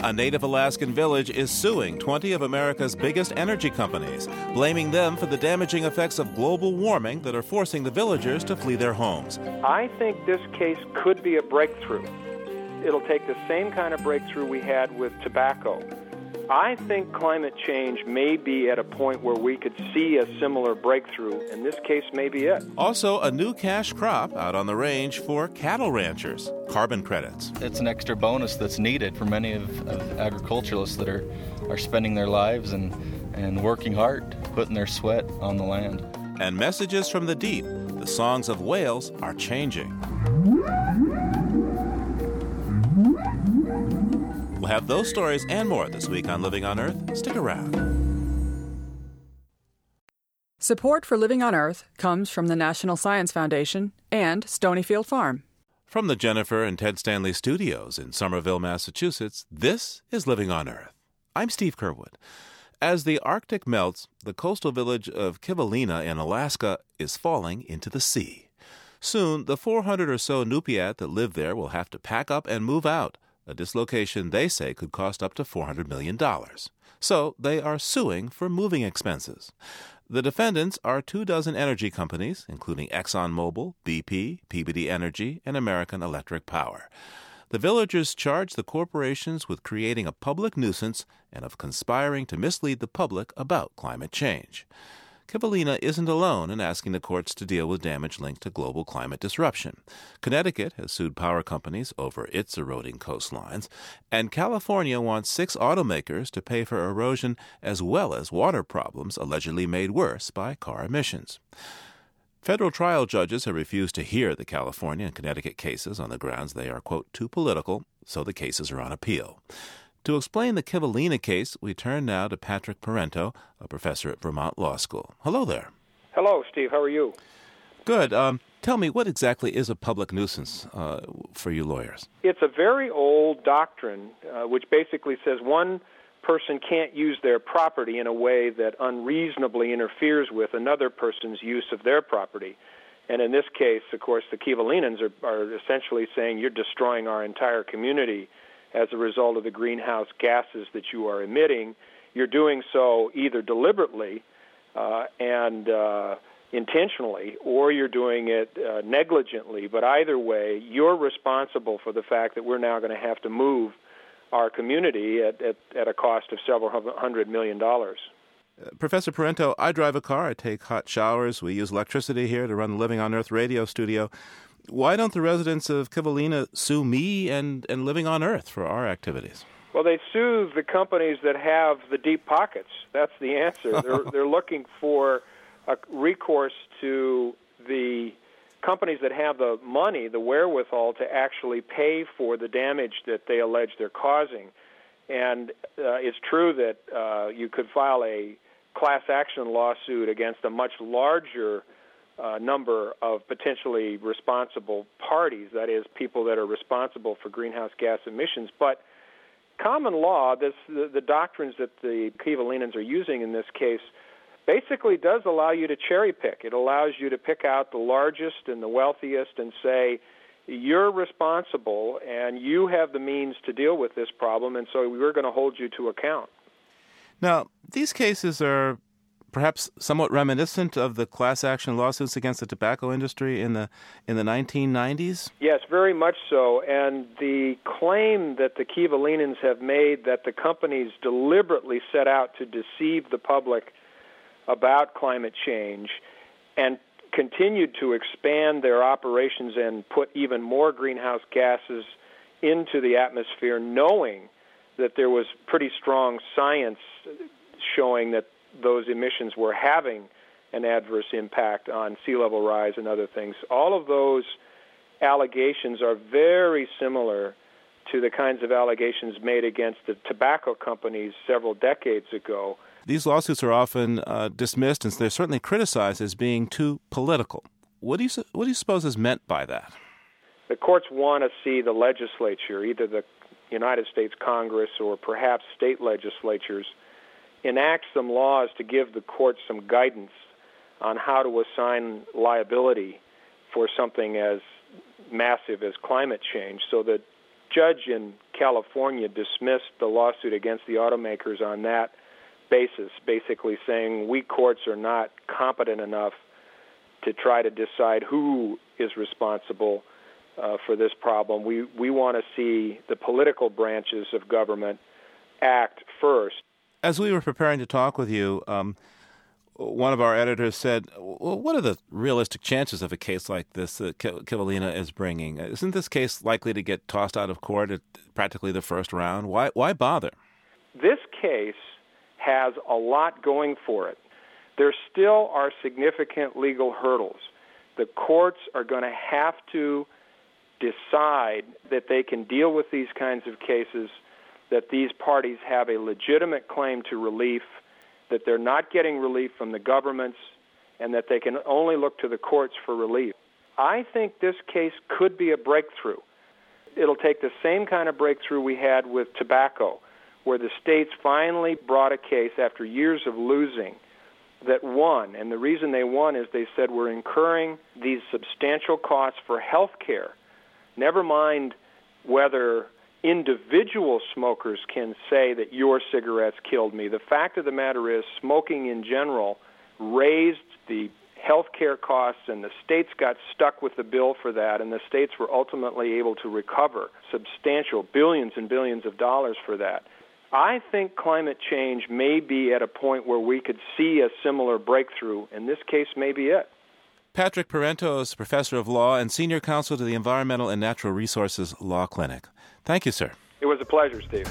A native Alaskan village is suing 20 of America's biggest energy companies, blaming them for the damaging effects of global warming that are forcing the villagers to flee their homes. I think this case could be a breakthrough. It'll take the same kind of breakthrough we had with tobacco. I think climate change may be at a point where we could see a similar breakthrough, and this case may be it. Also, a new cash crop out on the range for cattle ranchers carbon credits. It's an extra bonus that's needed for many of, of agriculturalists that are, are spending their lives and, and working hard, putting their sweat on the land. And messages from the deep, the songs of whales are changing. We'll have those stories and more this week on Living on Earth. Stick around. Support for Living on Earth comes from the National Science Foundation and Stonyfield Farm. From the Jennifer and Ted Stanley studios in Somerville, Massachusetts, this is Living on Earth. I'm Steve Curwood. As the Arctic melts, the coastal village of Kivalina in Alaska is falling into the sea. Soon, the 400 or so Inupiat that live there will have to pack up and move out a dislocation they say could cost up to $400 million. So they are suing for moving expenses. The defendants are two dozen energy companies, including ExxonMobil, BP, Peabody Energy, and American Electric Power. The villagers charge the corporations with creating a public nuisance and of conspiring to mislead the public about climate change. Kivalina isn't alone in asking the courts to deal with damage linked to global climate disruption. Connecticut has sued power companies over its eroding coastlines, and California wants six automakers to pay for erosion as well as water problems allegedly made worse by car emissions. Federal trial judges have refused to hear the California and Connecticut cases on the grounds they are, quote, too political, so the cases are on appeal. To explain the Kivalina case, we turn now to Patrick Parenteau, a professor at Vermont Law School. Hello there. Hello, Steve. How are you? Good. Um, tell me, what exactly is a public nuisance uh, for you lawyers? It's a very old doctrine uh, which basically says one person can't use their property in a way that unreasonably interferes with another person's use of their property. And in this case, of course, the Kivalinans are, are essentially saying you're destroying our entire community as a result of the greenhouse gases that you are emitting, you're doing so either deliberately uh, and uh, intentionally, or you're doing it uh, negligently. But either way, you're responsible for the fact that we're now going to have to move our community at, at, at a cost of several hundred million dollars. Uh, Professor Parenteau, I drive a car. I take hot showers. We use electricity here to run the Living on Earth radio studio why don't the residents of Kivalina sue me and, and Living on Earth for our activities? Well, they sue the companies that have the deep pockets. That's the answer. they're, they're looking for a recourse to the companies that have the money, the wherewithal to actually pay for the damage that they allege they're causing. And uh, it's true that uh, you could file a class action lawsuit against a much larger uh, number of potentially responsible parties, that is, people that are responsible for greenhouse gas emissions. But common law, this, the, the doctrines that the Kivalinans are using in this case, basically does allow you to cherry pick. It allows you to pick out the largest and the wealthiest and say, you're responsible and you have the means to deal with this problem, and so we're going to hold you to account. Now, these cases are perhaps somewhat reminiscent of the class action lawsuits against the tobacco industry in the in the 1990s? Yes, very much so. And the claim that the Kivalinans have made that the companies deliberately set out to deceive the public about climate change and continued to expand their operations and put even more greenhouse gases into the atmosphere knowing that there was pretty strong science showing that those emissions were having an adverse impact on sea level rise and other things. All of those allegations are very similar to the kinds of allegations made against the tobacco companies several decades ago. These lawsuits are often uh, dismissed and they're certainly criticized as being too political. What do you what do you suppose is meant by that? The courts want to see the legislature, either the United States Congress or perhaps state legislatures, enact some laws to give the courts some guidance on how to assign liability for something as massive as climate change. So the judge in California dismissed the lawsuit against the automakers on that basis, basically saying we courts are not competent enough to try to decide who is responsible uh, for this problem. We we want to see the political branches of government act first. As we were preparing to talk with you, um, one of our editors said, well, "What are the realistic chances of a case like this that Kivalina is bringing? Isn't this case likely to get tossed out of court at practically the first round? Why why bother?" This case has a lot going for it. There still are significant legal hurdles. The courts are going to have to decide that they can deal with these kinds of cases, that these parties have a legitimate claim to relief, that they're not getting relief from the governments, and that they can only look to the courts for relief. I think this case could be a breakthrough. It'll take the same kind of breakthrough we had with tobacco, where the states finally brought a case after years of losing that won. And the reason they won is they said we're incurring these substantial costs for health care Never mind whether individual smokers can say that your cigarettes killed me. The fact of the matter is, smoking in general raised the health care costs, and the states got stuck with the bill for that, and the states were ultimately able to recover substantial billions and billions of dollars for that. I think climate change may be at a point where we could see a similar breakthrough, and this case may be it. Patrick Parenteau's, professor of law and senior counsel to the Environmental and Natural Resources Law Clinic. Thank you, sir. It was a pleasure, Steve.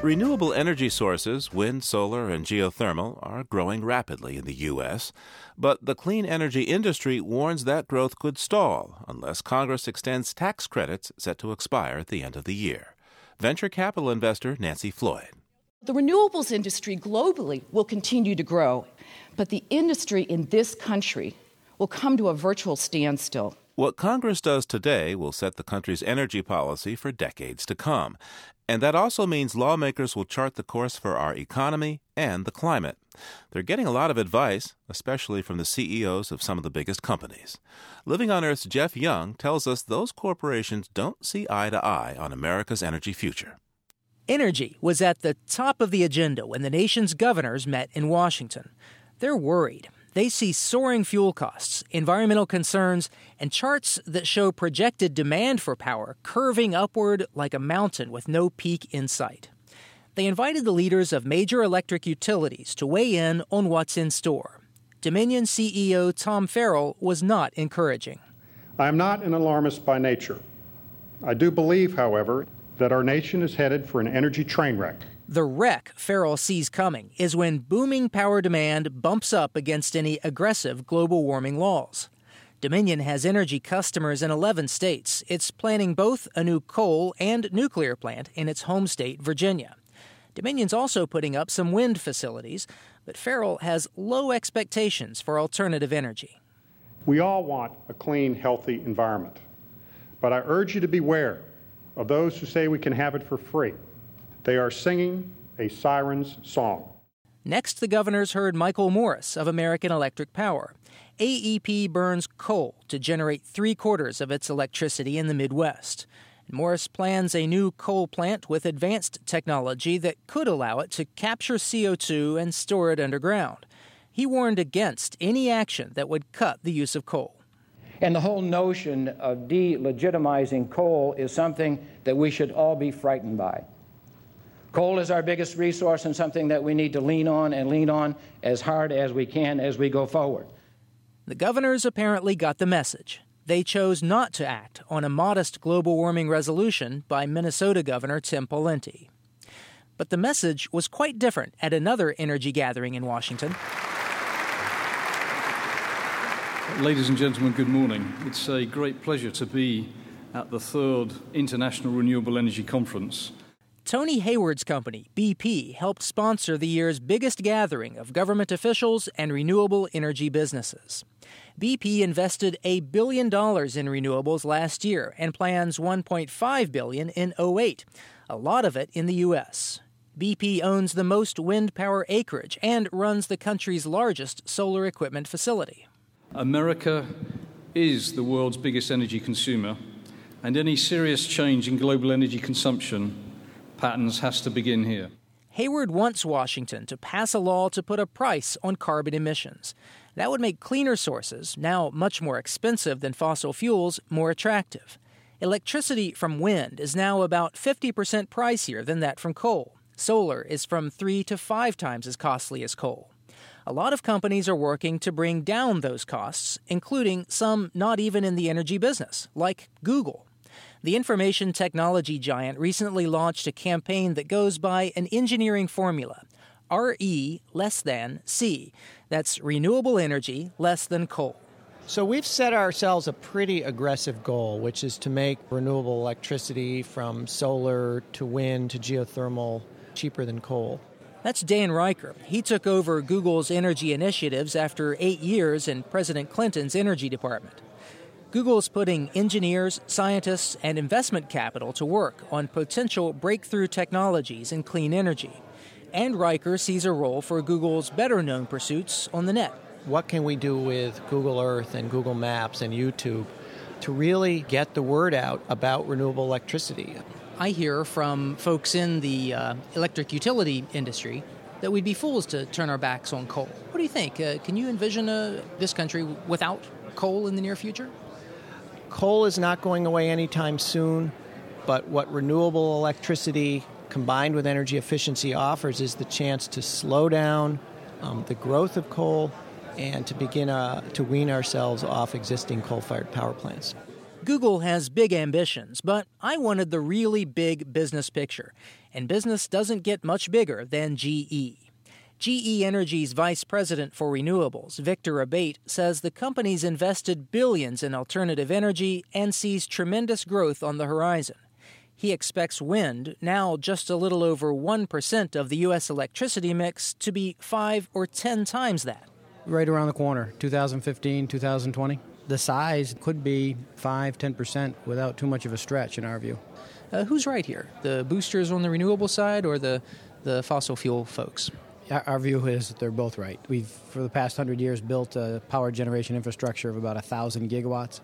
Renewable energy sources, wind, solar, and geothermal, are growing rapidly in the U.S., but the clean energy industry warns that growth could stall unless Congress extends tax credits set to expire at the end of the year. Venture capital investor Nancy Floyd. The renewables industry globally will continue to grow, but the industry in this country will come to a virtual standstill. What Congress does today will set the country's energy policy for decades to come. And that also means lawmakers will chart the course for our economy and the climate. They're getting a lot of advice, especially from the CEOs of some of the biggest companies. Living on Earth's Jeff Young tells us those corporations don't see eye to eye on America's energy future. Energy was at the top of the agenda when the nation's governors met in Washington. They're worried they see soaring fuel costs, environmental concerns, and charts that show projected demand for power curving upward like a mountain with no peak in sight. They invited the leaders of major electric utilities to weigh in on what's in store. Dominion CEO Tom Farrell was not encouraging. I am not an alarmist by nature. I do believe, however, that our nation is headed for an energy train wreck. The wreck Farrell sees coming is when booming power demand bumps up against any aggressive global warming laws. Dominion has energy customers in 11 states. It's planning both a new coal and nuclear plant in its home state, Virginia. Dominion's also putting up some wind facilities, but Farrell has low expectations for alternative energy. We all want a clean, healthy environment. But I urge you to beware of those who say we can have it for free. They are singing a siren's song. Next, the governors heard Michael Morris of American Electric Power. AEP burns coal to generate three quarters of its electricity in the Midwest. Morris plans a new coal plant with advanced technology that could allow it to capture CO2 and store it underground. He warned against any action that would cut the use of coal. And the whole notion of delegitimizing coal is something that we should all be frightened by. Coal is our biggest resource and something that we need to lean on and lean on as hard as we can as we go forward. The governors apparently got the message. They chose not to act on a modest global warming resolution by Minnesota Governor Tim Pawlenty. But the message was quite different at another energy gathering in Washington. Ladies and gentlemen, good morning. It's a great pleasure to be at the third International Renewable Energy Conference. Tony Hayward's company, BP, helped sponsor the year's biggest gathering of government officials and renewable energy businesses. BP invested a billion dollars in renewables last year and plans 1.5 billion in 08, a lot of it in the US. BP owns the most wind power acreage and runs the country's largest solar equipment facility. America is the world's biggest energy consumer, and any serious change in global energy consumption patterns has to begin here. Hayward wants Washington to pass a law to put a price on carbon emissions. That would make cleaner sources, now much more expensive than fossil fuels, more attractive. Electricity from wind is now about 50% pricier than that from coal. Solar is from three to five times as costly as coal. A lot of companies are working to bring down those costs, including some not even in the energy business, like Google. The information technology giant recently launched a campaign that goes by an engineering formula RE less than C. That's renewable energy less than coal. So we've set ourselves a pretty aggressive goal, which is to make renewable electricity from solar to wind to geothermal cheaper than coal. That's Dan Reicher. He took over Google's energy initiatives after eight years in President Clinton's energy department. Google's putting engineers, scientists, and investment capital to work on potential breakthrough technologies in clean energy. And Reicher sees a role for Google's better known pursuits on the net. What can we do with Google Earth and Google Maps and YouTube to really get the word out about renewable electricity? I hear from folks in the uh, electric utility industry that we'd be fools to turn our backs on coal. What do you think? Uh, can you envision uh, this country without coal in the near future? Coal is not going away anytime soon, but what renewable electricity combined with energy efficiency offers is the chance to slow down um, the growth of coal and to begin uh, to wean ourselves off existing coal fired power plants. Google has big ambitions, but I wanted the really big business picture, and business doesn't get much bigger than GE. GE Energy's vice president for renewables, Victor Abate, says the company's invested billions in alternative energy and sees tremendous growth on the horizon. He expects wind, now just a little over 1% of the U.S. electricity mix, to be 5 or 10 times that. Right around the corner, 2015, 2020. The size could be 5, 10% without too much of a stretch, in our view. Uh, who's right here? The boosters on the renewable side or the, the fossil fuel folks? Our view is that they're both right. We've, for the past hundred years, built a power generation infrastructure of about a thousand gigawatts.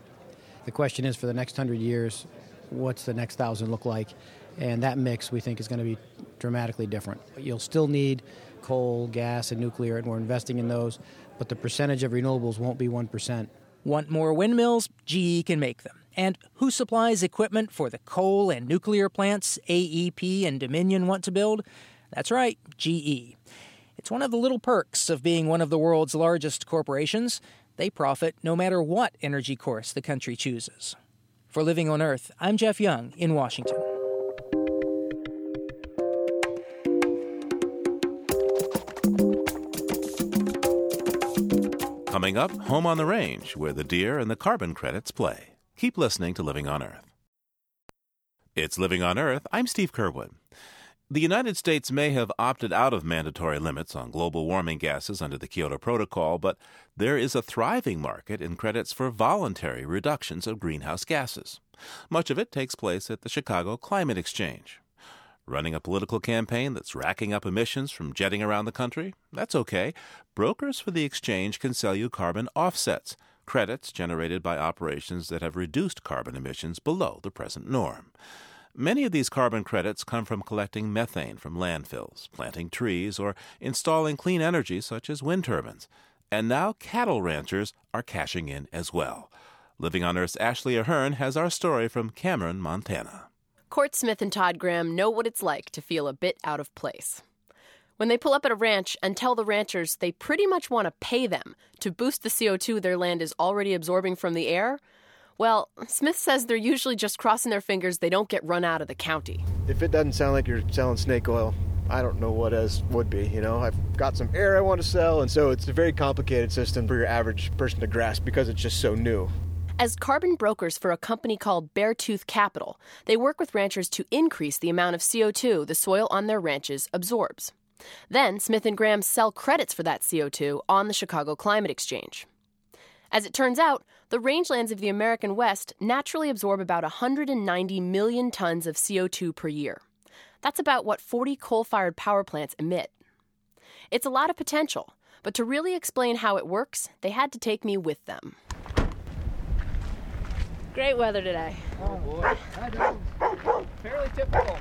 The question is, for the next hundred years, what's the next thousand look like? And that mix, we think, is going to be dramatically different. You'll still need coal, gas, and nuclear, and we're investing in those, but the percentage of renewables won't be 1%. Want more windmills? GE can make them. And who supplies equipment for the coal and nuclear plants AEP and Dominion want to build? That's right, GE. It's one of the little perks of being one of the world's largest corporations. They profit no matter what energy course the country chooses. For Living on Earth, I'm Jeff Young in Washington. Coming up, Home on the Range, where the deer and the carbon credits play. Keep listening to Living on Earth. It's Living on Earth. I'm Steve Curwood. The United States may have opted out of mandatory limits on global warming gases under the Kyoto Protocol, but there is a thriving market in credits for voluntary reductions of greenhouse gases. Much of it takes place at the Chicago Climate Exchange. Running a political campaign that's racking up emissions from jetting around the country? That's okay. Brokers for the exchange can sell you carbon offsets, credits generated by operations that have reduced carbon emissions below the present norm. Many of these carbon credits come from collecting methane from landfills, planting trees, or installing clean energy such as wind turbines. And now cattle ranchers are cashing in as well. Living on Earth's Ashley Ahern has our story from Cameron, Montana. Court Smith and Todd Graham know what it's like to feel a bit out of place. When they pull up at a ranch and tell the ranchers they pretty much want to pay them to boost the CO2 their land is already absorbing from the air, well, Smith says they're usually just crossing their fingers they don't get run out of the county. If it doesn't sound like you're selling snake oil, I don't know what as would be. You know, I've got some air I want to sell, and so it's a very complicated system for your average person to grasp because it's just so new. As carbon brokers for a company called Beartooth Capital, they work with ranchers to increase the amount of CO2 the soil on their ranches absorbs. Then Smith and Graham sell credits for that CO2 on the Chicago Climate Exchange. As it turns out, the rangelands of the American West naturally absorb about 190 million tons of CO2 per year. That's about what 40 coal fired power plants emit. It's a lot of potential, but to really explain how it works, they had to take me with them. Great weather today. Oh boy. Fairly typical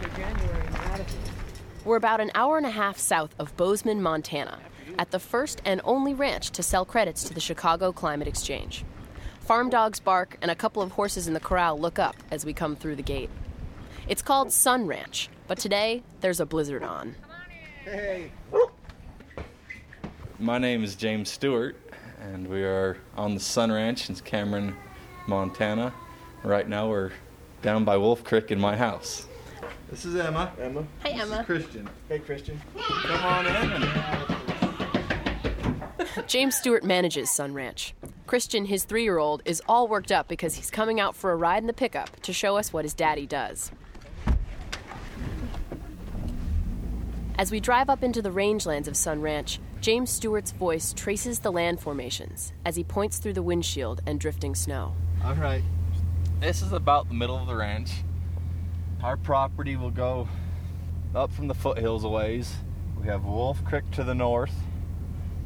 for January in Madison. We're about an hour and a half south of Bozeman, Montana, at the first and only ranch to sell credits to the Chicago Climate Exchange. Farm dogs bark, and a couple of horses in the corral look up as we come through the gate. It's called Sun Ranch, but today there's a blizzard on. Hey. My name is James Stewart, and we are on the Sun Ranch in Cameron, Montana. Right now we're down by Wolf Creek in my house. This is Emma. Emma. Hi, Emma. Christian. Hey, Christian. Come on in. James Stewart manages Sun Ranch. Christian, his three year old, is all worked up because he's coming out for a ride in the pickup to show us what his daddy does. As we drive up into the rangelands of Sun Ranch, James Stewart's voice traces the land formations as he points through the windshield and drifting snow. All right. This is about the middle of the ranch. Our property will go up from the foothills a ways. We have Wolf Creek to the north.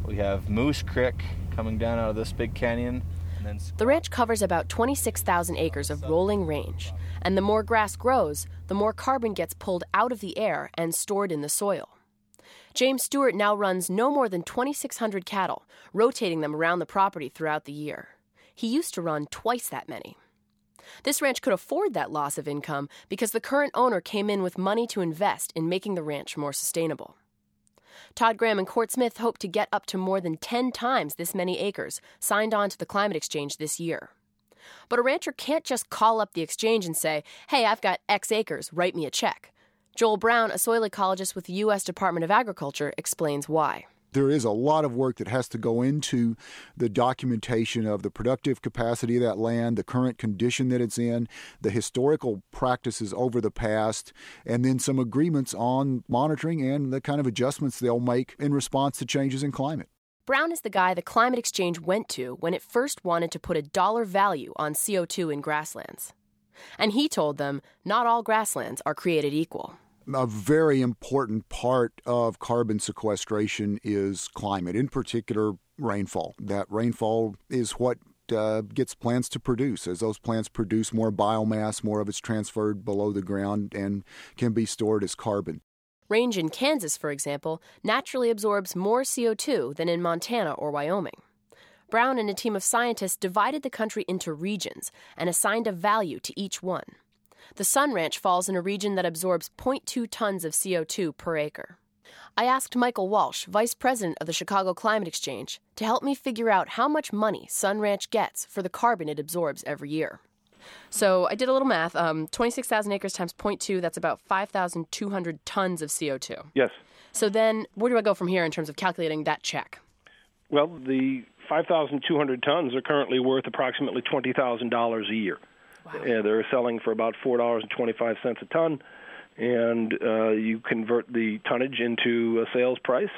We have Moose Creek coming down out of this big canyon. Then The ranch covers about 26,000 acres of rolling range, and the more grass grows, the more carbon gets pulled out of the air and stored in the soil. James Stewart now runs no more than 2,600 cattle, rotating them around the property throughout the year. He used to run twice that many. This ranch could afford that loss of income because the current owner came in with money to invest in making the ranch more sustainable. Todd Graham and Court Smith hope to get up to more than 10 times this many acres signed on to the climate exchange this year. But a rancher can't just call up the exchange and say, hey, I've got X acres, write me a check. Joel Brown, a soil ecologist with the U.S. Department of Agriculture, explains why. There is a lot of work that has to go into the documentation of the productive capacity of that land, the current condition that it's in, the historical practices over the past, and then some agreements on monitoring and the kind of adjustments they'll make in response to changes in climate. Brown is the guy the Climate Exchange went to when it first wanted to put a dollar value on CO2 in grasslands. And he told them not all grasslands are created equal a very important part of carbon sequestration is climate, in particular rainfall. That rainfall is what uh, gets plants to produce. As those plants produce more biomass, more of it's transferred below the ground and can be stored as carbon. Range in Kansas, for example, naturally absorbs more CO2 than in Montana or Wyoming. Brown and a team of scientists divided the country into regions and assigned a value to each one. The Sun Ranch falls in a region that absorbs 0.2 tons of CO2 per acre. I asked Michael Walsh, vice president of the Chicago Climate Exchange, to help me figure out how much money Sun Ranch gets for the carbon it absorbs every year. So I did a little math. Um, 26,000 acres times 0.2, that's about 5,200 tons of CO2. Yes. So then, where do I go from here in terms of calculating that check? Well, the 5,200 tons are currently worth approximately $20,000 a year. Wow. They're selling for about four dollars and twenty-five cents a ton, and uh, you convert the tonnage into a sales price,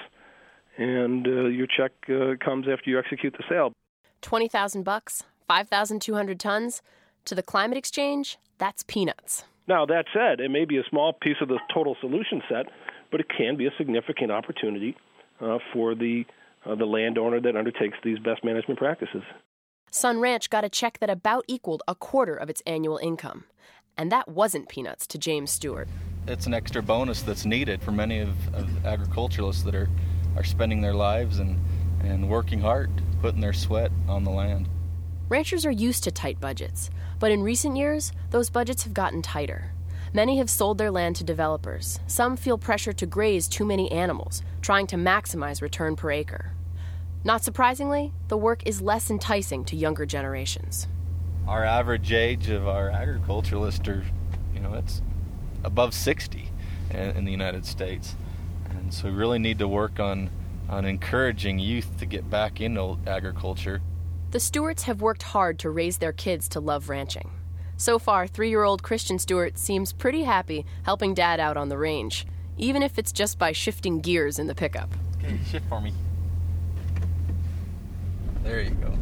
and uh, your check uh, comes after you execute the sale. Twenty thousand bucks, five thousand two hundred tons. To the climate exchange, that's peanuts. Now that said, it may be a small piece of the total solution set, but it can be a significant opportunity uh, for the uh, the landowner that undertakes these best management practices. Sun Ranch got a check that about equaled a quarter of its annual income. And that wasn't peanuts to James Stewart. It's an extra bonus that's needed for many of, of agriculturalists that are, are spending their lives and, and working hard, putting their sweat on the land. Ranchers are used to tight budgets, but in recent years, those budgets have gotten tighter. Many have sold their land to developers. Some feel pressure to graze too many animals, trying to maximize return per acre. Not surprisingly, the work is less enticing to younger generations. Our average age of our agriculturalists are, you know, it's above 60. in, the United States. And so we really need to work on, on encouraging youth to get back into agriculture. The Stewarts have worked hard to raise their kids to love ranching. So far, three year old Christian Stewart seems pretty happy helping dad out on the range, even if it's just by shifting gears in the pickup. Okay, shift for me. There you go.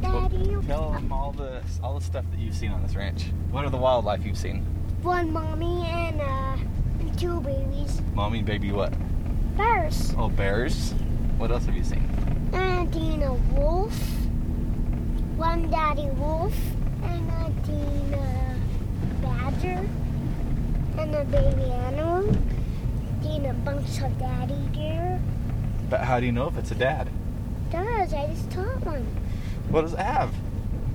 Daddy, well, tell them all the all the stuff that you've seen on this ranch. What are the wildlife you've seen? One mommy and uh, two babies. Mommy and baby what? Bears. Oh, bears. What else have you seen? And a wolf. One daddy wolf and a Dina badger and a baby animal. Dina bunch of daddy deer. But how do you know if it's a dad? Does I just taught one. What does it have?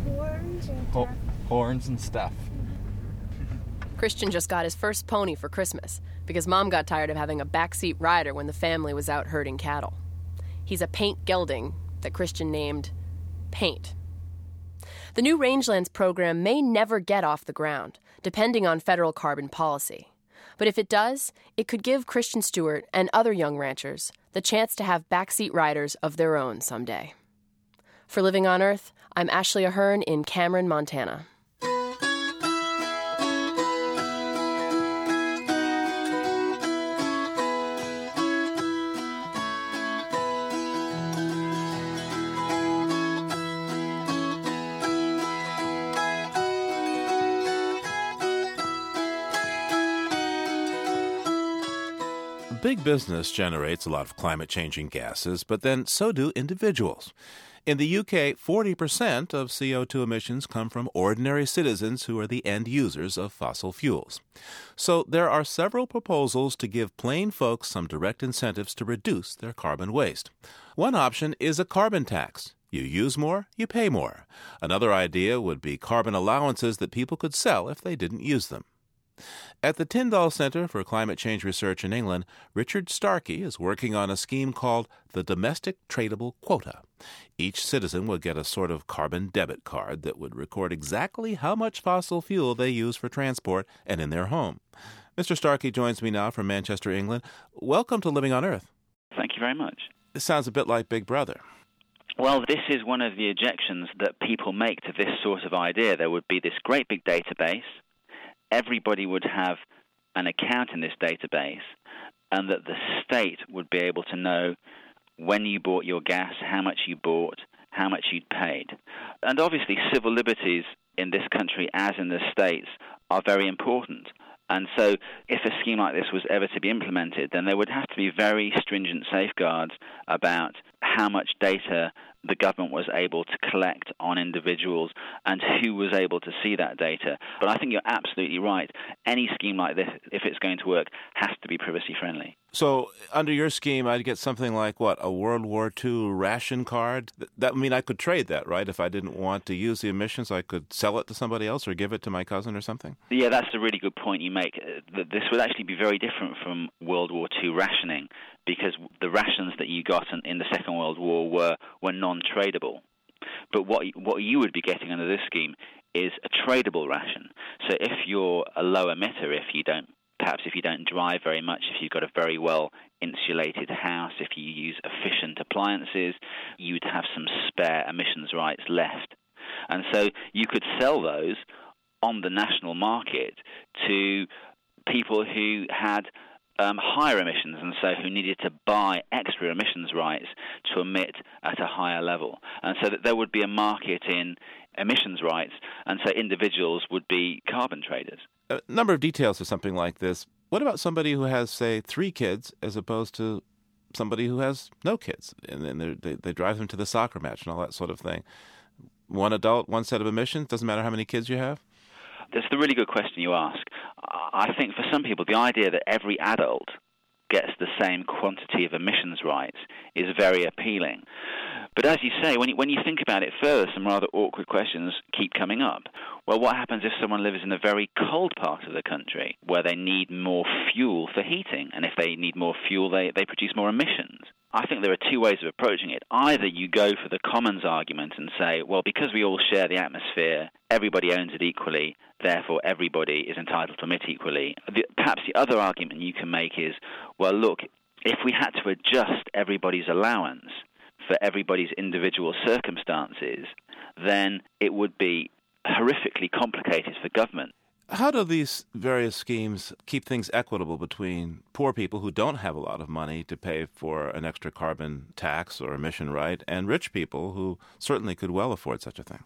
Horns and Ho- stuff. horns and stuff. Mm-hmm. Christian just got his first pony for Christmas because mom got tired of having a backseat rider when the family was out herding cattle. He's a paint gelding that Christian named Paint. The new Rangelands program may never get off the ground, depending on federal carbon policy. But if it does, it could give Christian Stewart and other young ranchers the chance to have backseat riders of their own someday. For Living on Earth, I'm Ashley Ahern in Cameron, Montana. Business generates a lot of climate changing gases, but then so do individuals. In the UK, 40% of CO2 emissions come from ordinary citizens who are the end users of fossil fuels. So there are several proposals to give plain folks some direct incentives to reduce their carbon waste. One option is a carbon tax. You use more, you pay more. Another idea would be carbon allowances that people could sell if they didn't use them. At the Tyndall Center for Climate Change Research in England, Richard Starkey is working on a scheme called the Domestic Tradable Quota. Each citizen would get a sort of carbon debit card that would record exactly how much fossil fuel they use for transport and in their home. Mr. Starkey joins me now from Manchester, England. Welcome to Living on Earth. Thank you very much. This sounds a bit like Big Brother. Well, this is one of the objections that people make to this sort of idea. There would be this great big database everybody would have an account in this database and that the state would be able to know when you bought your gas, how much you bought, how much you'd paid. And obviously, civil liberties in this country, as in the States, are very important. And so, if a scheme like this was ever to be implemented, then there would have to be very stringent safeguards about how much data the government was able to collect on individuals and who was able to see that data. But I think you're absolutely right. Any scheme like this, if it's going to work, has to be privacy friendly. So, under your scheme, I'd get something like what a World War II ration card. That I mean, I could trade that, right? If I didn't want to use the emissions, I could sell it to somebody else or give it to my cousin or something. Yeah, that's a really good point you make. Uh, this would actually be very different from World War II rationing because the rations that you got in the Second World War were were non-tradable. But what what you would be getting under this scheme is a tradable ration. So if you're a low emitter, if you don't perhaps if you don't drive very much, if you've got a very well insulated house, if you use efficient appliances, you'd have some spare emissions rights left. And so you could sell those on the national market to people who had um, higher emissions and so who needed to buy extra emissions rights to emit at a higher level. And so that there would be a market in emissions rights, and so individuals would be carbon traders. A number of details of something like this. What about somebody who has, say, three kids as opposed to somebody who has no kids and then they, they drive them to the soccer match and all that sort of thing? One adult, one set of emissions, doesn't matter how many kids you have? That's the really good question you ask. I think for some people, the idea that every adult gets the same quantity of emissions rights is very appealing. But as you say, when you, when you think about it further, some rather awkward questions keep coming up. Well, what happens if someone lives in a very cold part of the country where they need more fuel for heating? And if they need more fuel, they, they produce more emissions. I think there are two ways of approaching it. Either you go for the commons argument and say, well, because we all share the atmosphere, everybody owns it equally, therefore everybody is entitled to emit equally. The, perhaps the other argument you can make is, well, look, if we had to adjust everybody's allowance for everybody's individual circumstances, then it would be horrifically complicated for government. How do these various schemes keep things equitable between poor people who don't have a lot of money to pay for an extra carbon tax or emission right and rich people who certainly could well afford such a thing?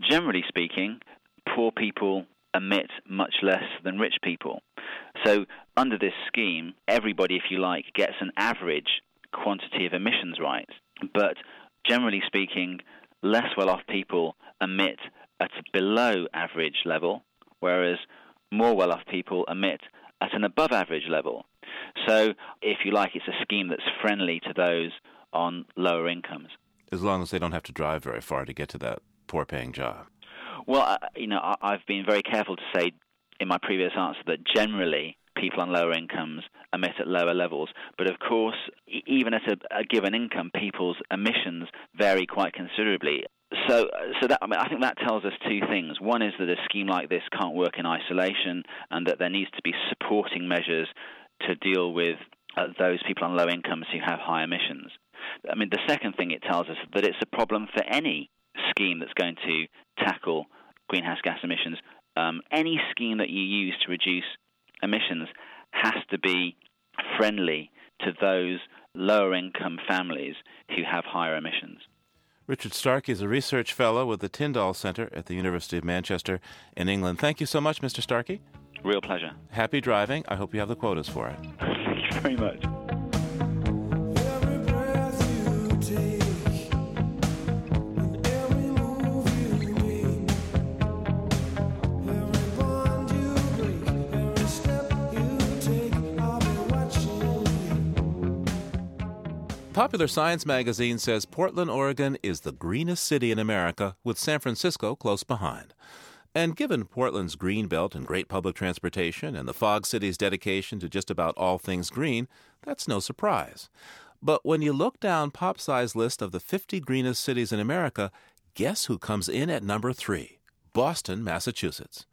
Generally speaking, poor people emit much less than rich people. So, under this scheme, everybody, if you like, gets an average quantity of emissions rights. But generally speaking, less well off people emit at a below average level, whereas more well off people emit at an above average level. So, if you like, it's a scheme that's friendly to those on lower incomes. As long as they don't have to drive very far to get to that poor paying job. Well, you know, I've been very careful to say in my previous answer that generally people on lower incomes emit at lower levels. But of course, even at a, a given income, people's emissions vary quite considerably. So, so that I, mean, I think that tells us two things. One is that a scheme like this can't work in isolation, and that there needs to be supporting measures to deal with uh, those people on low incomes who have high emissions. I mean, the second thing it tells us that it's a problem for any scheme that's going to tackle greenhouse gas emissions. Um, any scheme that you use to reduce emissions has to be friendly to those lower income families who have higher emissions. Richard Starkey is a research fellow with the Tyndall Center at the University of Manchester in England. Thank you so much, Mr. Starkey. Real pleasure. Happy driving. I hope you have the quotas for it. Thank you very much. Popular Science magazine says Portland, Oregon is the greenest city in America, with San Francisco close behind. And given Portland's green belt and great public transportation and the Fog City's dedication to just about all things green, that's no surprise. But when you look down PopSci's list of the 50 greenest cities in America, guess who comes in at number three? Boston, Massachusetts.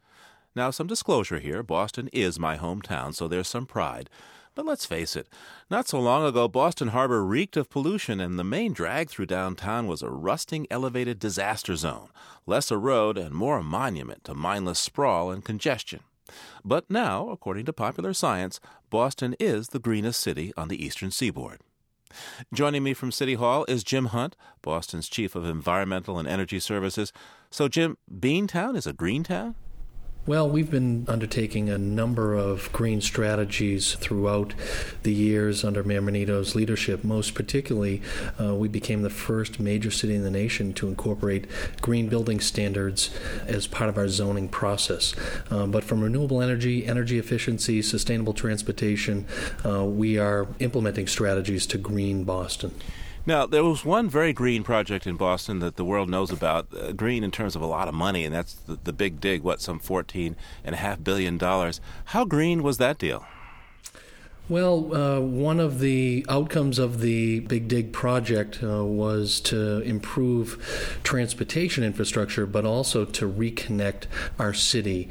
Now, some disclosure here Boston is my hometown, so there's some pride. But let's face it, not so long ago, Boston Harbor reeked of pollution, and the main drag through downtown was a rusting elevated disaster zone, less a road and more a monument to mindless sprawl and congestion. But now, according to popular science, Boston is the greenest city on the eastern seaboard. Joining me from City Hall is Jim Hunt, Boston's Chief of Environmental and Energy Services. So, Jim, Beantown is a green town? Well, we've been undertaking a number of green strategies throughout the years under Mayor Menino's leadership. Most particularly, uh, we became the first major city in the nation to incorporate green building standards as part of our zoning process. Um, but from renewable energy, energy efficiency, sustainable transportation, uh, we are implementing strategies to green Boston. Now, there was one very green project in Boston that the world knows about, uh, green in terms of a lot of money, and that's the, the big dig, what, some $14.5 billion. How green was that deal? Well, uh, one of the outcomes of the Big Dig project uh, was to improve transportation infrastructure, but also to reconnect our city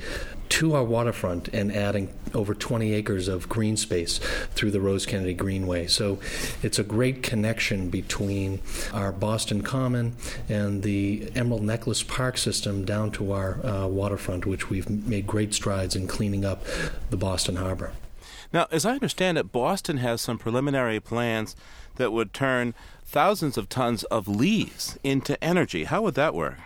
to our waterfront and adding over 20 acres of green space through the Rose Kennedy Greenway. So it's a great connection between our Boston Common and the Emerald Necklace Park system down to our uh, waterfront, which we've made great strides in cleaning up the Boston Harbor. Now, as I understand it, Boston has some preliminary plans that would turn thousands of tons of leaves into energy. How would that work?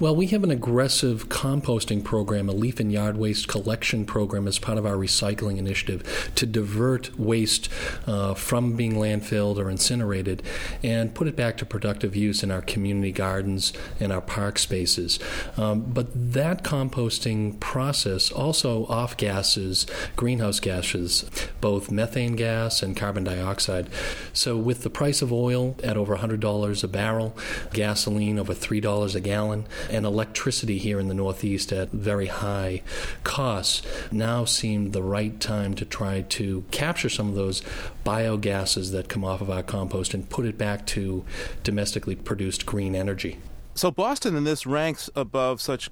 Well, we have an aggressive composting program, a leaf and yard waste collection program as part of our recycling initiative to divert waste uh, from being landfilled or incinerated and put it back to productive use in our community gardens and our park spaces. Um, but that composting process also off gases greenhouse gases, both methane gas and carbon dioxide. So, with the price of oil at over $100 a barrel, gasoline over $3 a gallon, on, and electricity here in the Northeast at very high costs, now seemed the right time to try to capture some of those biogases that come off of our compost and put it back to domestically produced green energy. So Boston in this ranks above such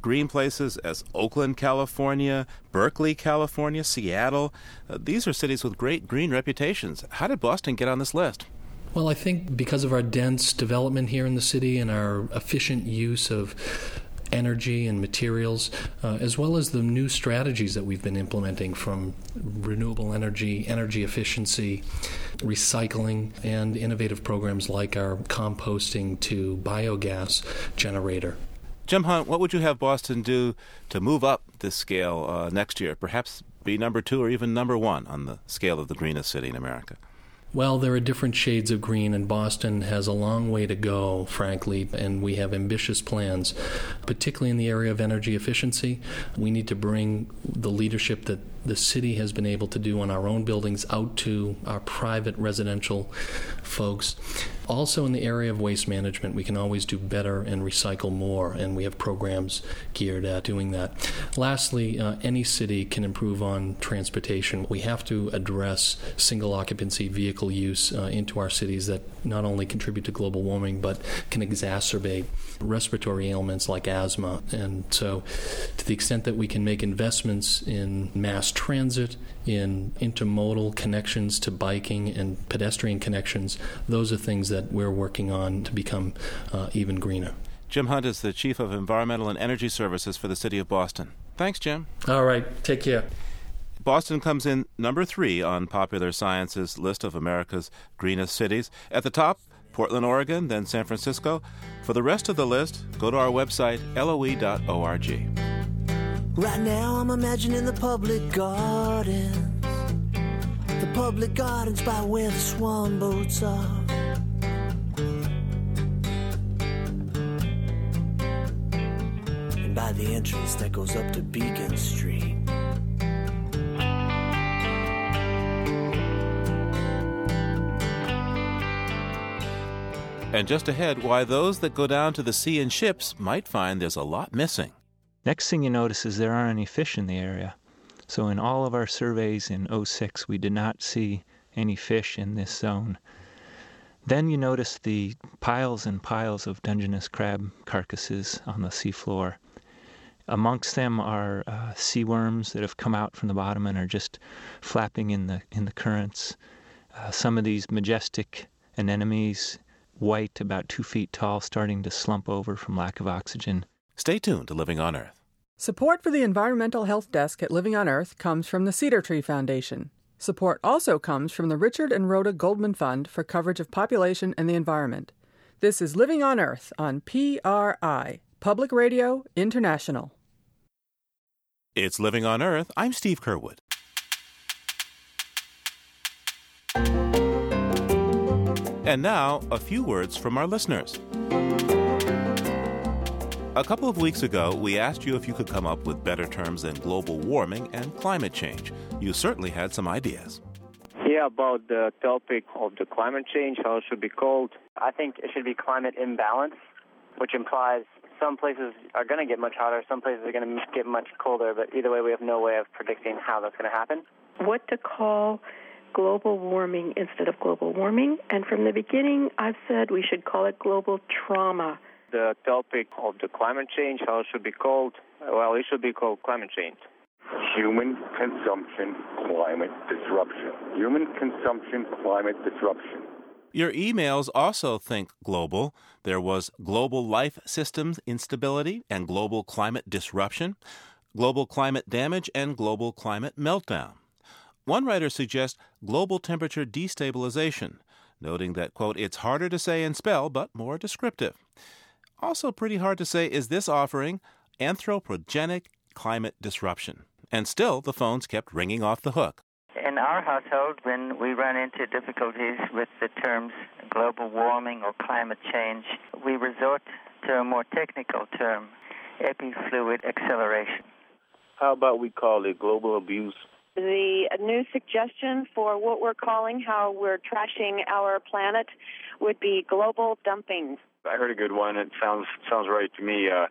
green places as Oakland, California, Berkeley, California, Seattle. Uh, these are cities with great green reputations. How did Boston get on this list? Well, I think because of our dense development here in the city and our efficient use of energy and materials, uh, as well as the new strategies that we've been implementing from renewable energy, energy efficiency, recycling, and innovative programs like our composting to biogas generator. Jim Hunt, what would you have Boston do to move up this scale uh, next year? Perhaps be number two or even number one on the scale of the greenest city in America? Well, there are different shades of green, and Boston has a long way to go, frankly, and we have ambitious plans, particularly in the area of energy efficiency. We need to bring the leadership that the city has been able to do on our own buildings out to our private residential folks. Also, in the area of waste management, we can always do better and recycle more, and we have programs geared at doing that. Lastly, uh, any city can improve on transportation. We have to address single occupancy vehicle use uh, into our cities that not only contribute to global warming but can exacerbate respiratory ailments like asthma. And so, to the extent that we can make investments in mass transit, in intermodal connections to biking and pedestrian connections, those are things that we're working on to become uh, even greener. Jim Hunt is the Chief of Environmental and Energy Services for the City of Boston. Thanks, Jim. All right. Take care. Boston comes in number three on Popular Science's list of America's greenest cities. At the top, Portland, Oregon, then San Francisco. For the rest of the list, go to our website, loe.org. Right now, I'm imagining the public gardens. The public gardens by where the swan boats are. And by the entrance that goes up to Beacon Street. And just ahead, why those that go down to the sea in ships might find there's a lot missing. Next thing you notice is there aren't any fish in the area. So in all of our surveys in 06, we did not see any fish in this zone. Then you notice the piles and piles of Dungeness crab carcasses on the seafloor. Amongst them are uh, sea worms that have come out from the bottom and are just flapping in the in the currents. Uh, some of these majestic anemones white, about two feet tall, starting to slump over from lack of oxygen. Stay tuned to Living on Earth. Support for the Environmental Health Desk at Living on Earth comes from the Cedar Tree Foundation. Support also comes from the Richard and Rhoda Goldman Fund for coverage of population and the environment. This is Living on Earth on PRI, Public Radio International. It's Living on Earth. I'm Steve Curwood. And now, a few words from our listeners. A couple of weeks ago, we asked you if you could come up with better terms than global warming and climate change. You certainly had some ideas. Yeah, about the topic of the climate change, how it should be called. I think it should be climate imbalance, which implies some places are going to get much hotter, some places are going to get much colder, but either way, we have no way of predicting how that's going to happen. What to call global warming instead of global warming. And from the beginning, I've said we should call it global trauma. The topic of the climate change, how it should be called, well, it should be called climate change. Human consumption, climate disruption. Human consumption, climate disruption. Your emails also think global. There was global life systems instability and global climate disruption, global climate damage, and global climate meltdown. One writer suggests global temperature destabilization, noting that, quote, it's harder to say and spell, but more descriptive. Also, pretty hard to say is this offering anthropogenic climate disruption. And still, the phones kept ringing off the hook. In our household, when we run into difficulties with the terms global warming or climate change, we resort to a more technical term, epifluid acceleration. How about we call it global abuse? The new suggestion for what we're calling how we're trashing our planet would be global dumping. I heard a good one. It sounds sounds right to me. Uh,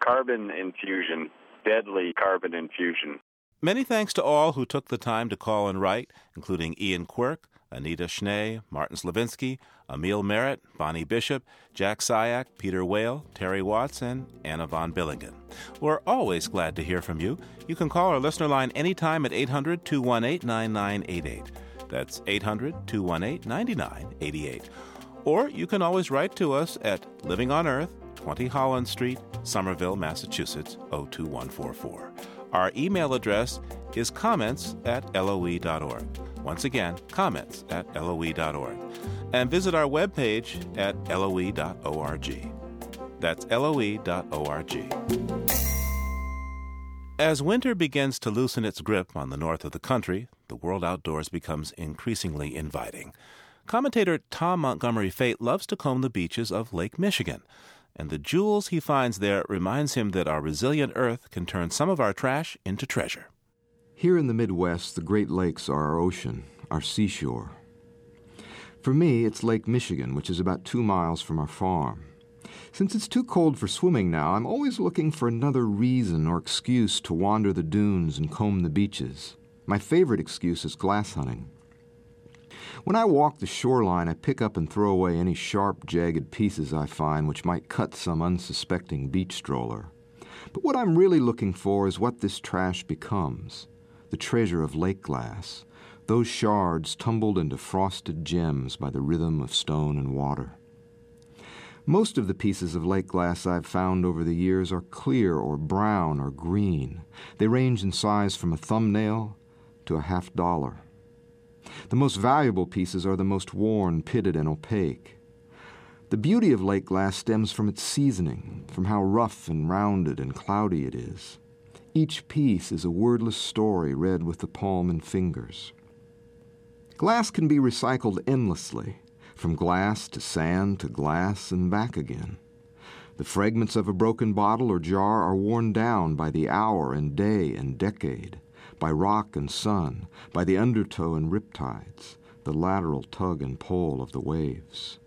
carbon infusion, deadly carbon infusion. Many thanks to all who took the time to call and write, including Ian Quirk, Anita Schnee, Martin Slavinsky, Emil Merritt, Bonnie Bishop, Jack Syak, Peter Whale, Terry Watts, and Anna von Billingen. We're always glad to hear from you. You can call our listener line anytime at 800 218 9988. That's 800 218 9988. Or you can always write to us at Living on Earth, 20 Holland Street, Somerville, Massachusetts, 02144. Our email address is comments at loe.org. Once again, comments at loe.org. And visit our webpage at loe.org. That's loe.org. As winter begins to loosen its grip on the north of the country, the world outdoors becomes increasingly inviting. Commentator Tom Montgomery Fate loves to comb the beaches of Lake Michigan, and the jewels he finds there reminds him that our resilient earth can turn some of our trash into treasure. Here in the Midwest, the Great Lakes are our ocean, our seashore. For me, it's Lake Michigan, which is about two miles from our farm. Since it's too cold for swimming now, I'm always looking for another reason or excuse to wander the dunes and comb the beaches. My favorite excuse is glass hunting. When I walk the shoreline, I pick up and throw away any sharp, jagged pieces I find which might cut some unsuspecting beach stroller. But what I'm really looking for is what this trash becomes the treasure of lake glass, those shards tumbled into frosted gems by the rhythm of stone and water. Most of the pieces of lake glass I've found over the years are clear or brown or green. They range in size from a thumbnail to a half dollar. The most valuable pieces are the most worn, pitted, and opaque. The beauty of lake glass stems from its seasoning, from how rough and rounded and cloudy it is. Each piece is a wordless story read with the palm and fingers. Glass can be recycled endlessly, from glass to sand to glass and back again. The fragments of a broken bottle or jar are worn down by the hour and day and decade, by rock and sun, by the undertow and riptides, the lateral tug and pull of the waves.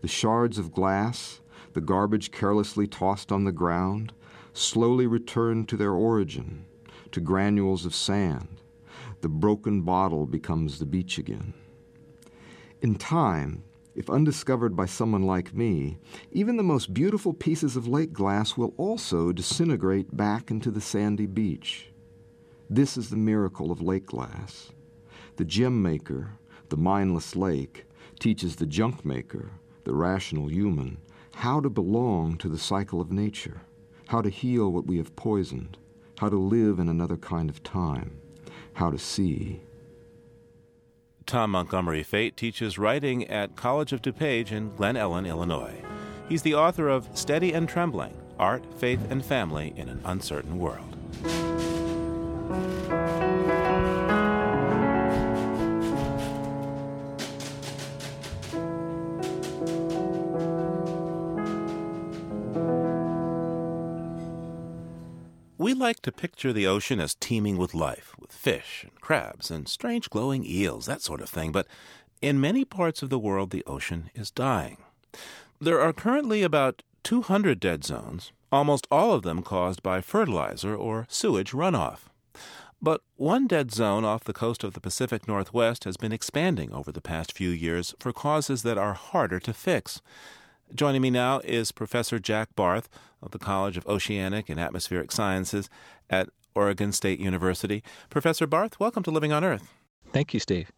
The shards of glass, the garbage carelessly tossed on the ground, slowly return to their origin, to granules of sand. The broken bottle becomes the beach again. In time, if undiscovered by someone like me, even the most beautiful pieces of lake glass will also disintegrate back into the sandy beach. This is the miracle of lake glass. The gem maker, the mindless lake, teaches the junk maker, the rational human, how to belong to the cycle of nature, how to heal what we have poisoned, how to live in another kind of time, how to see. Tom Montgomery Fate teaches writing at College of DuPage in Glen Ellyn, Illinois. He's the author of Steady and Trembling Art, Faith, and Family in an Uncertain World. We like to picture the ocean as teeming with life, with fish and crabs and strange glowing eels, that sort of thing, but in many parts of the world the ocean is dying. There are currently about 200 dead zones, almost all of them caused by fertilizer or sewage runoff. But one dead zone off the coast of the Pacific Northwest has been expanding over the past few years for causes that are harder to fix. Joining me now is Professor Jack Barth of the College of Oceanic and Atmospheric Sciences at Oregon State University. Professor Barth, welcome to Living on Earth. Thank you, Steve.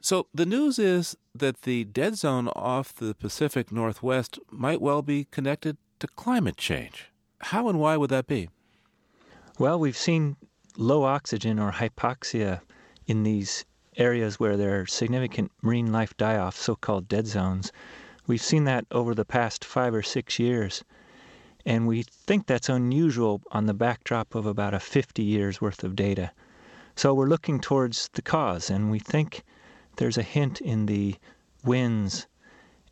So, the news is that the dead zone off the Pacific Northwest might well be connected to climate change. How and why would that be? Well, we've seen low oxygen or hypoxia in these areas where there are significant marine life die-offs, so called dead zones. We've seen that over the past five or six years, and we think that's unusual on the backdrop of about a 50 years worth of data. So we're looking towards the cause, and we think there's a hint in the winds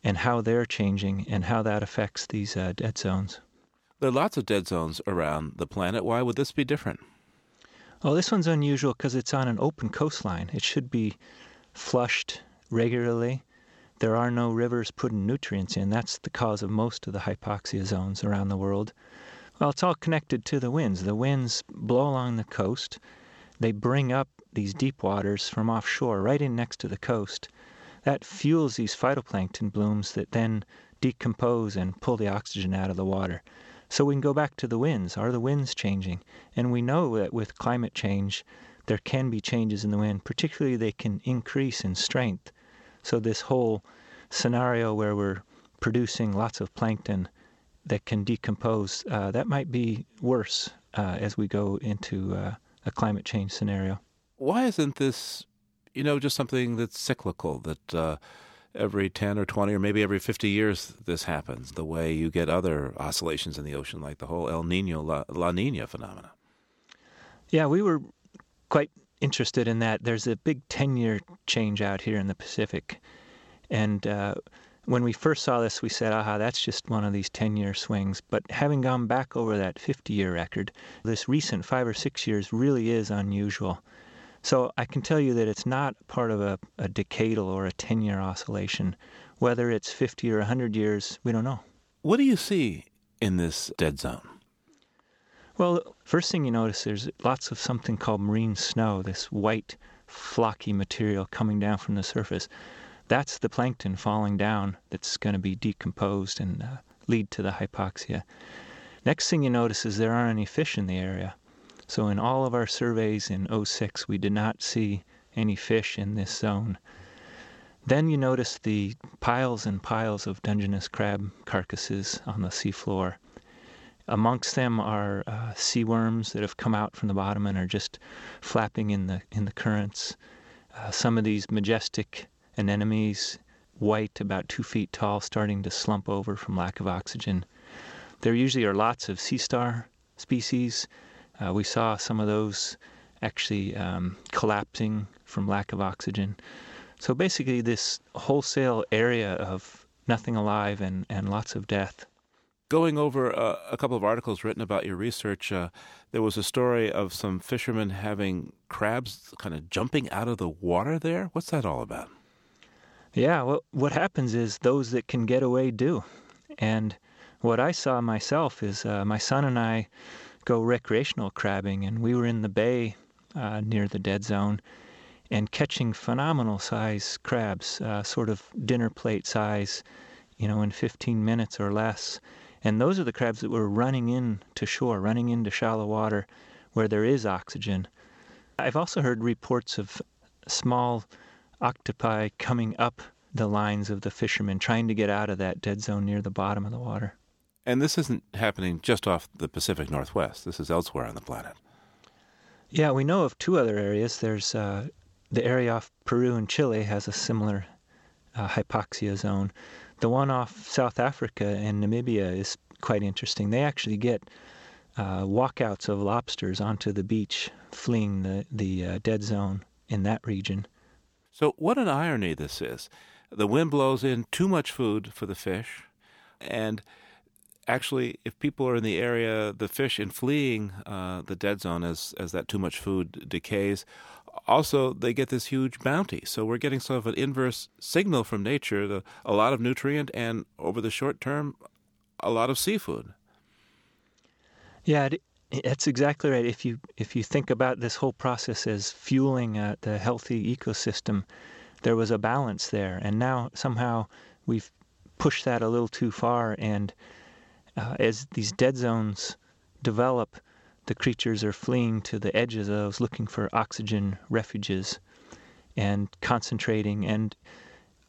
and how they're changing and how that affects these uh, dead zones. There are lots of dead zones around the planet. Why would this be different? Oh, this one's unusual because it's on an open coastline. It should be flushed regularly there are no rivers putting nutrients in. That's the cause of most of the hypoxia zones around the world. Well, it's all connected to the winds. The winds blow along the coast. They bring up these deep waters from offshore right in next to the coast. That fuels these phytoplankton blooms that then decompose and pull the oxygen out of the water. So we can go back to the winds. Are the winds changing? And we know that with climate change, there can be changes in the wind, particularly they can increase in strength. So this whole scenario where we're producing lots of plankton that can decompose, uh, that might be worse uh, as we go into uh, a climate change scenario. Why isn't this, you know, just something that's cyclical, that uh, every 10 or 20 or maybe every 50 years this happens, the way you get other oscillations in the ocean, like the whole El Nino, La, La Nina phenomena? Yeah, we were quite interested in that. There's a big 10 year change out here in the Pacific. And uh, when we first saw this, we said, aha, that's just one of these 10 year swings. But having gone back over that 50 year record, this recent five or six years really is unusual. So I can tell you that it's not part of a, a decadal or a 10 year oscillation. Whether it's 50 or 100 years, we don't know. What do you see in this dead zone? Well, first thing you notice, there's lots of something called marine snow, this white, flocky material coming down from the surface. That's the plankton falling down that's going to be decomposed and uh, lead to the hypoxia. Next thing you notice is there aren't any fish in the area. So in all of our surveys in 06, we did not see any fish in this zone. Then you notice the piles and piles of Dungeness crab carcasses on the seafloor. Amongst them are uh, sea worms that have come out from the bottom and are just flapping in the in the currents. Uh, some of these majestic anemones, white, about two feet tall, starting to slump over from lack of oxygen. There usually are lots of sea star species. Uh, we saw some of those actually um, collapsing from lack of oxygen. So basically, this wholesale area of nothing alive and, and lots of death. Going over uh, a couple of articles written about your research, uh, there was a story of some fishermen having crabs kind of jumping out of the water there. What's that all about? Yeah, well, what happens is those that can get away do. And what I saw myself is uh, my son and I go recreational crabbing, and we were in the bay uh, near the dead zone and catching phenomenal size crabs, uh, sort of dinner plate size, you know, in 15 minutes or less. And those are the crabs that were running in to shore, running into shallow water where there is oxygen. I've also heard reports of small octopi coming up the lines of the fishermen, trying to get out of that dead zone near the bottom of the water. And this isn't happening just off the Pacific Northwest. This is elsewhere on the planet. Yeah, we know of two other areas. There's uh, the area off Peru and Chile has a similar uh, hypoxia zone. The one off South Africa and Namibia is quite interesting. They actually get uh, walkouts of lobsters onto the beach, fleeing the the uh, dead zone in that region. So, what an irony this is. The wind blows in too much food for the fish, and actually, if people are in the area, the fish in fleeing uh, the dead zone as as that too much food decays, also they get this huge bounty. So we're getting sort of an inverse signal from nature: the, a lot of nutrient, and over the short term, a lot of seafood. Yeah, that's exactly right. If you if you think about this whole process as fueling uh, the healthy ecosystem, there was a balance there, and now somehow we've pushed that a little too far. And uh, as these dead zones develop, the creatures are fleeing to the edges of those, looking for oxygen refuges, and concentrating. And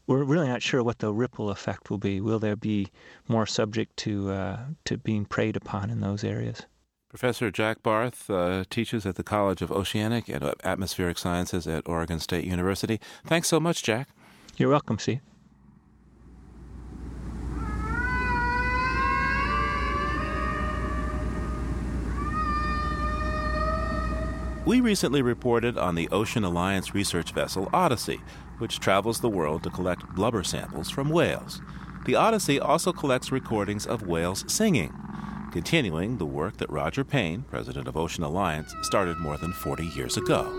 we're really not sure what the ripple effect will be. Will there be more subject to uh, to being preyed upon in those areas? Professor Jack Barth uh, teaches at the College of Oceanic and Atmospheric Sciences at Oregon State University. Thanks so much, Jack. You're welcome, Steve. We recently reported on the Ocean Alliance research vessel Odyssey, which travels the world to collect blubber samples from whales. The Odyssey also collects recordings of whales singing continuing the work that Roger Payne, president of Ocean Alliance, started more than 40 years ago.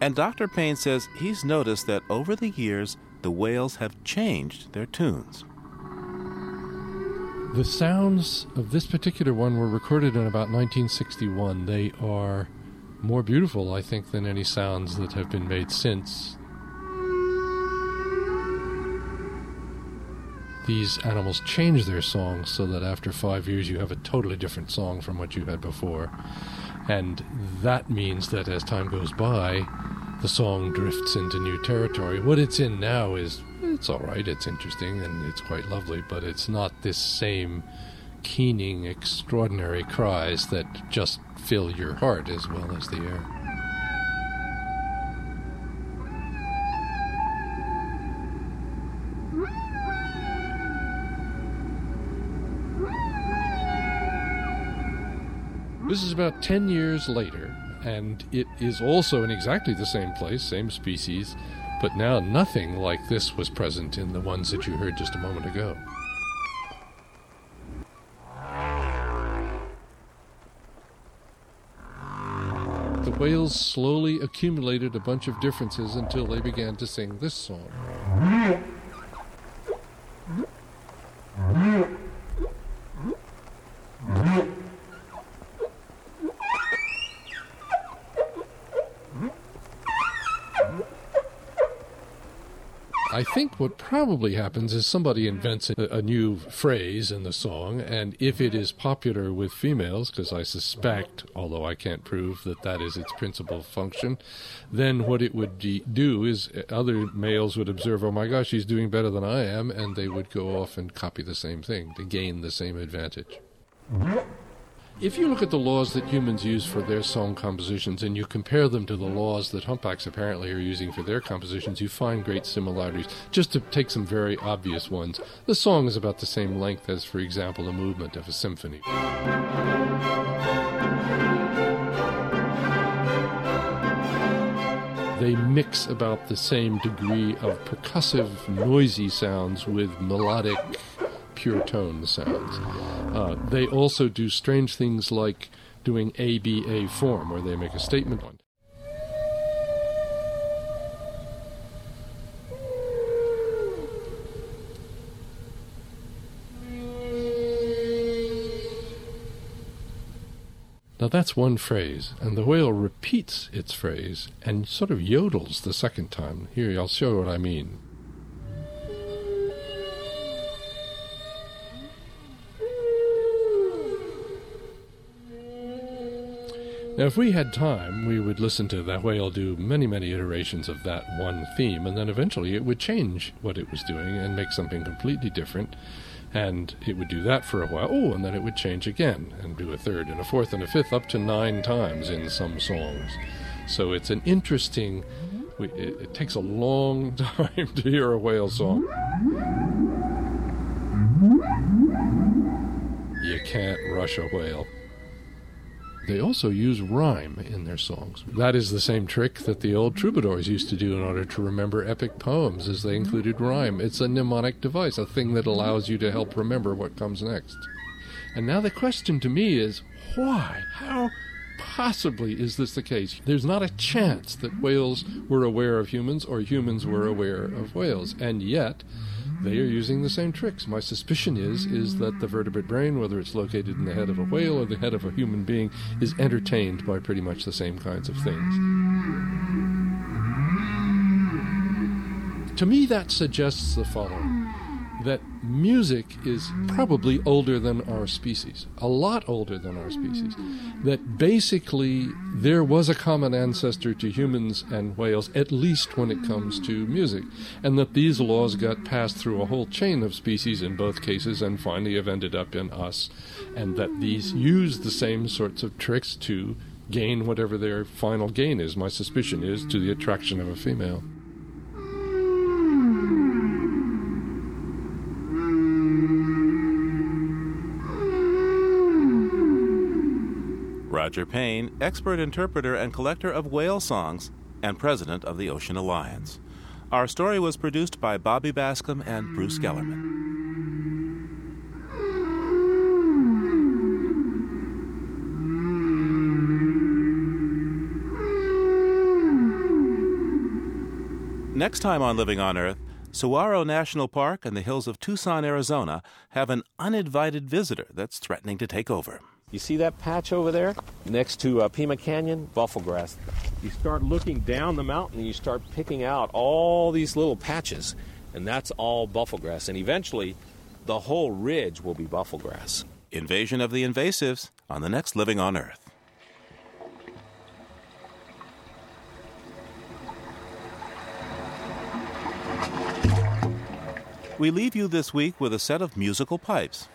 And Dr. Payne says he's noticed that over the years, the whales have changed their tunes. The sounds of this particular one were recorded in about 1961. They are more beautiful, I think, than any sounds that have been made since. These animals change their songs so that after five years you have a totally different song from what you had before. And that means that as time goes by, the song drifts into new territory. What it's in now is it's all right, it's interesting, and it's quite lovely, but it's not this same keening, extraordinary cries that just fill your heart as well as the air. This is about 10 years later, and it is also in exactly the same place, same species, but now nothing like this was present in the ones that you heard just a moment ago. The whales slowly accumulated a bunch of differences until they began to sing this song. Think what probably happens is somebody invents a, a, new phrase in the song, and if it is popular with females, because I suspect, although I can't prove that that is its principal function, then what it would do is eh, other males would observe, oh my gosh, he's doing better than I am, and they would go off and copy the same thing to gain the same advantage. If you look at the laws that humans use for their song compositions and you compare them to the laws that humpbacks apparently are using for their compositions, you find great similarities. Just to take some very obvious ones, the song is about the same length as, for example, the movement of a symphony. They mix about the same degree of percussive, noisy sounds with melodic, pure tone sounds. Uh, they also do strange things like doing ABA form, where they make a statement on. Now that's one phrase, and the whale repeats its phrase and sort of yodels the second time. Here, I'll show you what I mean. Now, if we had time, we would listen to that whale do many, many iterations of that one theme, and then eventually it would change what it was doing and make something completely different. And it would do that for a while. Oh, and then it would change again and do a third and a fourth and a fifth, up to nine times in some songs. So it's an interesting. It, it takes a long time to hear a whale song. You can't rush a whale. They also use rhyme in their songs. That is the same trick that the old troubadours used to do in order to remember epic poems, as they included rhyme. It's a mnemonic device, a thing that allows you to help remember what comes next. And now the question to me is why? How possibly is this the case? There's not a chance that whales were aware of humans or humans were aware of whales. And yet, they are using the same tricks. My suspicion is is that the vertebrate brain, whether it's located in the head of a whale or the head of a human being, is entertained by pretty much the same kinds of things. To me, that suggests the following that music is probably older than our species, a lot older than our species. Mm. That basically there was a common ancestor to humans and whales, at least when it comes to mm. music, and that these laws got passed through a whole chain of species in both cases and finally have ended up in us, and that these mm. use the same sorts of tricks to gain whatever their final gain is. My suspicion is to the attraction of a female. Roger Payne, expert interpreter and collector of whale songs, and president of the Ocean Alliance. Our story was produced by Bobby Bascom and Bruce Gellerman. Next time on Living on Earth, Saguaro National Park and the hills of Tucson, Arizona have an uninvited visitor that's threatening to take over. You see that patch over there next to uh, Pima Canyon? Buffelgrass. You start looking down the mountain and you start picking out all these little patches, and that's all buffelgrass. And eventually, the whole ridge will be buffelgrass. Invasion of the invasives on the next Living on Earth. We leave you this week with a set of musical pipes.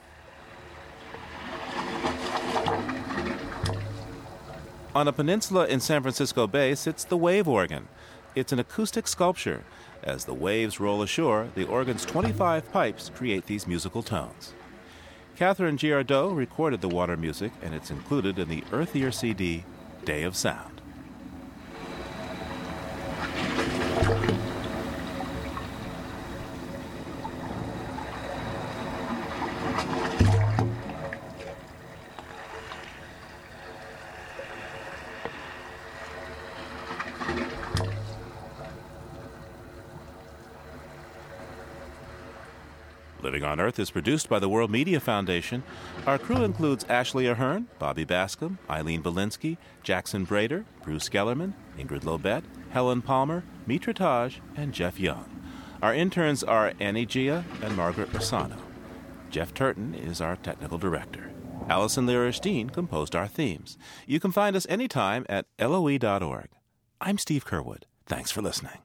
On a peninsula in San Francisco Bay sits the wave organ. It's an acoustic sculpture. As the waves roll ashore, the organ's 25 pipes create these musical tones. Catherine Giardot recorded the water music, and it's included in the Earth Ear CD, Day of Sound. Earth is produced by the World Media Foundation. Our crew includes Ashley Ahern, Bobby Bascom, Eileen Bolinsky, Jackson Braider, Bruce Gellerman, Ingrid Lobet, Helen Palmer, Mitra Taj, and Jeff Young. Our interns are Annie Gia and Margaret Rosano. Jeff Turton is our technical director. Allison Lirish composed our themes. You can find us anytime at loe.org. I'm Steve Curwood. Thanks for listening.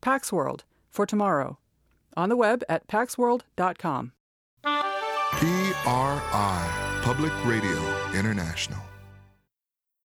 Pax World for tomorrow. On the web at paxworld.com. PRI, Public Radio International.